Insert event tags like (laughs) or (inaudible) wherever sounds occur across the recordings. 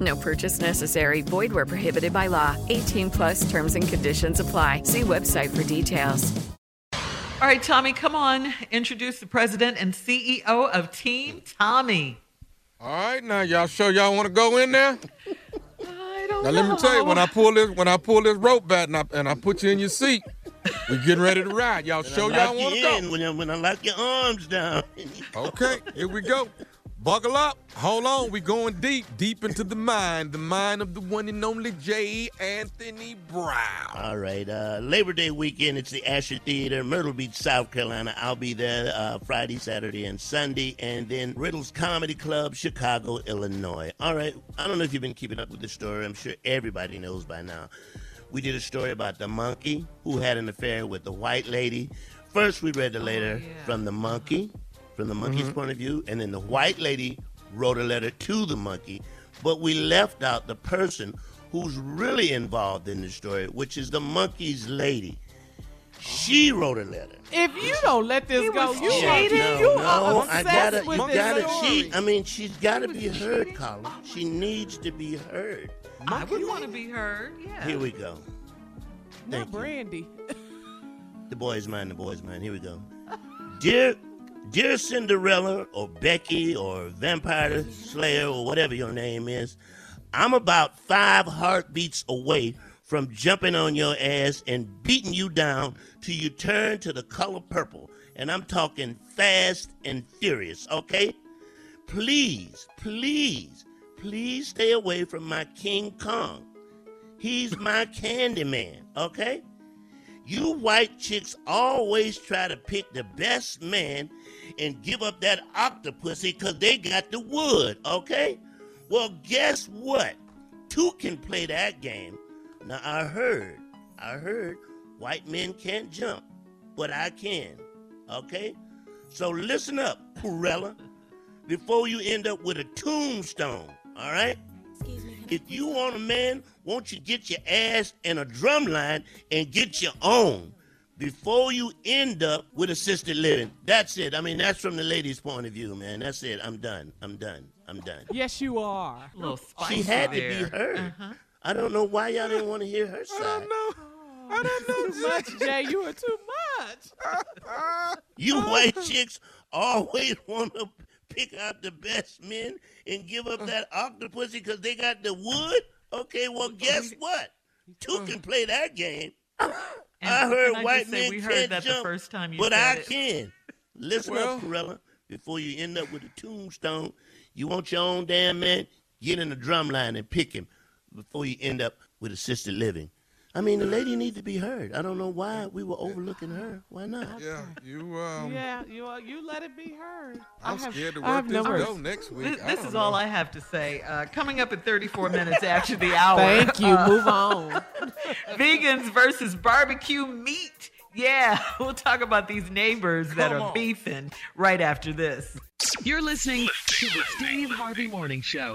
No purchase necessary. Void where prohibited by law. 18 plus terms and conditions apply. See website for details. All right, Tommy, come on. Introduce the president and CEO of Team Tommy. All right, now y'all sure y'all want to go in there? I don't Now know. let me tell you, when I pull this, when I pull this rope back and I, and I put you in your seat, we getting ready to ride. Y'all sure Lock y'all want to go? When I, when I lock your arms down. Okay, here we go. Buckle up. Hold on. We going deep, deep into the mind, the mind of the one and only J. Anthony Brown. All right. Uh, Labor Day weekend, it's the Asher Theater, Myrtle Beach, South Carolina. I'll be there uh, Friday, Saturday, and Sunday. And then Riddle's Comedy Club, Chicago, Illinois. All right. I don't know if you've been keeping up with the story. I'm sure everybody knows by now. We did a story about the monkey who had an affair with the white lady. First, we read the letter from the monkey, from the monkey's mm-hmm. point of view, and then the white lady wrote a letter to the monkey, but we left out the person who's really involved in the story, which is the monkey's lady. She wrote a letter. If you don't let this go, you Yeah, cheating. no, you no, are I obsessed gotta, with you this gotta, story. she, I mean, she's gotta be heard, Colin. She needs to be heard. I would want to be heard. Yeah. Here we go. Thank Not Brandy. The boy's mine, the boy's mine. Here we go. Dear Dear Cinderella or Becky or Vampire Slayer or whatever your name is, I'm about five heartbeats away from jumping on your ass and beating you down till you turn to the color purple. And I'm talking fast and furious, okay? Please, please, please stay away from my King Kong. He's my candy man, okay? You white chicks always try to pick the best man and give up that octopussy because they got the wood, okay? Well, guess what? Two can play that game. Now, I heard, I heard white men can't jump, but I can, okay? So listen up, Cruella, before you end up with a tombstone, all right? If you want a man, won't you get your ass in a drum line and get your own before you end up with assisted living? That's it. I mean, that's from the lady's point of view, man. That's it. I'm done. I'm done. I'm done. Yes, you are. A little She spicy had to be heard. Uh-huh. I don't know why y'all didn't want to hear her side. I don't know, Too much, Jay. You are too much. You white chicks always want to pick out the best men and give up that octopus because they got the wood. Okay, well, guess what? Two can play that game. (laughs) And I heard I white men we can't heard that jump, the first time you but I it. can. Listen Well- up, Cruella. Before you end up with a tombstone, you want your own damn man. Get in the drum line and pick him before you end up with assisted living. I mean, the lady needs to be heard. I don't know why we were overlooking her. Why not? Yeah, you um. yeah, you uh, you let it be heard. I'm I have, scared to work have this no go next week. This, this don't is all. I have to say. Uh, coming up at 34 minutes after the (laughs) hour. Thank you. uh, Move on. (laughs) Vegans versus barbecue meat. Yeah, (laughs) we'll talk about these neighbors that are beefing right after this. You're listening to the Steve Harvey Morning Show.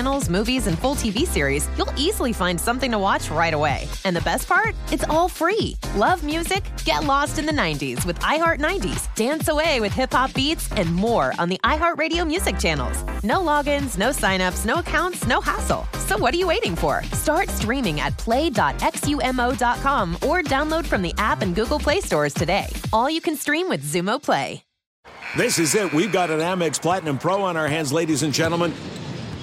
channels, movies, and full TV series, you'll easily find something to watch right away. And the best part? It's all free. Love music? Get lost in the 90s with iHeart 90s, dance away with hip hop beats, and more on the iHeartRadio music channels. No logins, no signups, no accounts, no hassle. So what are you waiting for? Start streaming at play.xumo.com or download from the app and Google Play stores today. All you can stream with Xumo Play. This is it. We've got an Amex Platinum Pro on our hands, ladies and gentlemen.